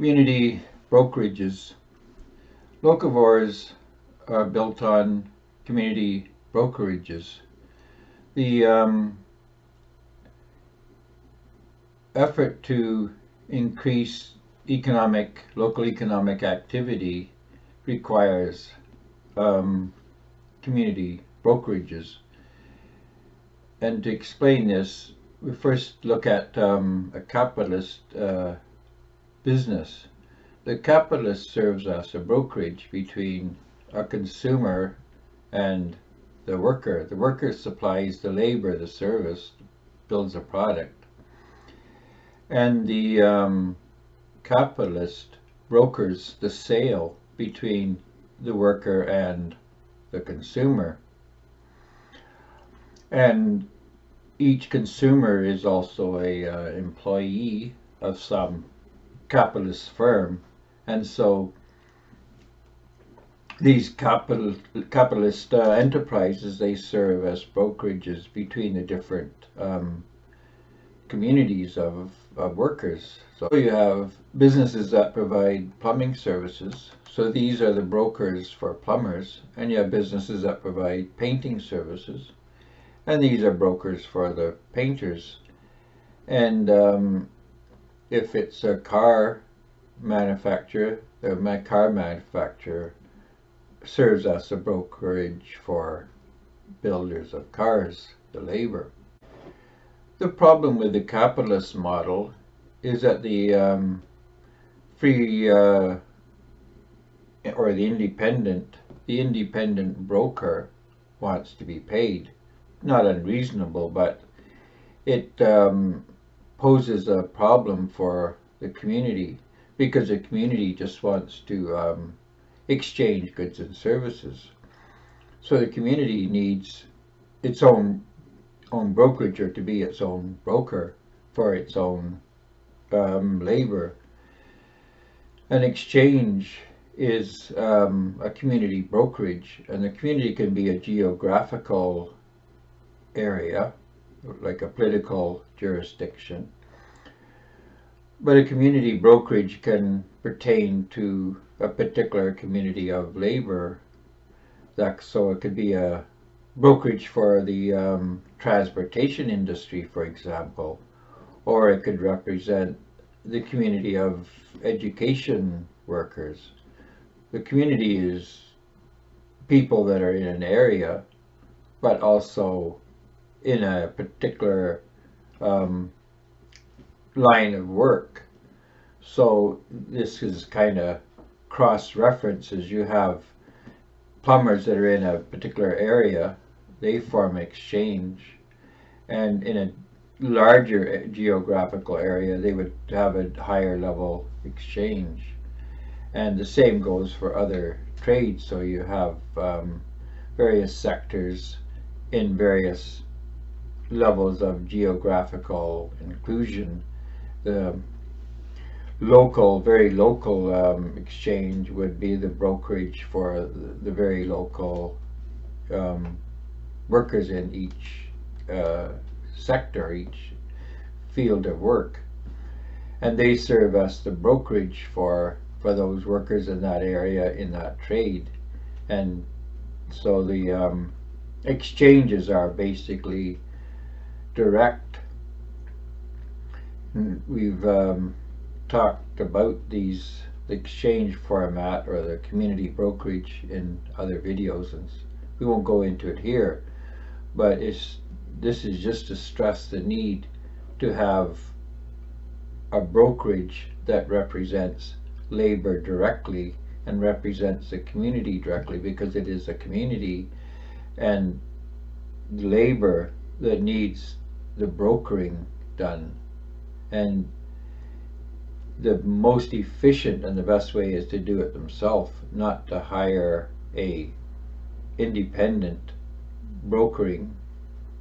Community brokerages. Locavores are built on community brokerages. The um, effort to increase economic, local economic activity requires um, community brokerages. And to explain this, we first look at um, a capitalist uh, business. The capitalist serves as a brokerage between a consumer and the worker. The worker supplies the labor, the service, builds a product. And the um, capitalist brokers the sale between the worker and the consumer. And each consumer is also a uh, employee of some capitalist firm. And so these capital, capitalist uh, enterprises they serve as brokerages between the different um, communities of, of workers. So you have businesses that provide plumbing services. So these are the brokers for plumbers. And you have businesses that provide painting services. And these are brokers for the painters. And um, if it's a car manufacturer the car manufacturer serves as a brokerage for builders of cars the labor. The problem with the capitalist model is that the um, free uh, or the independent the independent broker wants to be paid. Not unreasonable, but it um, poses a problem for the community because the community just wants to um, exchange goods and services. So the community needs its own own brokerage or to be its own broker for its own um, labor. An exchange is um, a community brokerage and the community can be a geographical area, like a political jurisdiction. But a community brokerage can pertain to a particular community of labor. That, so it could be a brokerage for the um, transportation industry, for example, or it could represent the community of education workers. The community is people that are in an area, but also in a particular um, line of work. So this is kind of cross references. You have plumbers that are in a particular area, they form exchange. And in a larger geographical area, they would have a higher level exchange. And the same goes for other trades. So you have um, various sectors in various levels of geographical inclusion. The local, very local um, exchange would be the brokerage for the, very local um, workers in each uh, sector, each field of work. And they serve as the brokerage for, for those workers in that area, in that trade. And so the um, exchanges are basically direct. We've um, talked about these the exchange format or the community brokerage in other videos and we won't go into it here but it's this is just to stress the need to have a brokerage that represents labor directly and represents the community directly because it is a community and labor that needs the brokering done. And the most efficient and the best way is to do it themselves, not to hire a independent brokering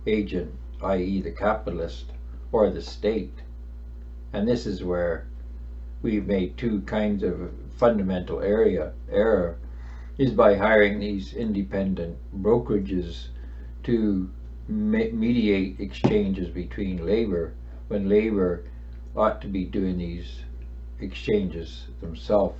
agent, i.e. the capitalist or the state. And this is where we've made two kinds of fundamental area error is by hiring these independent brokerages to mediate exchanges between labor when labor ought to be doing these exchanges themselves.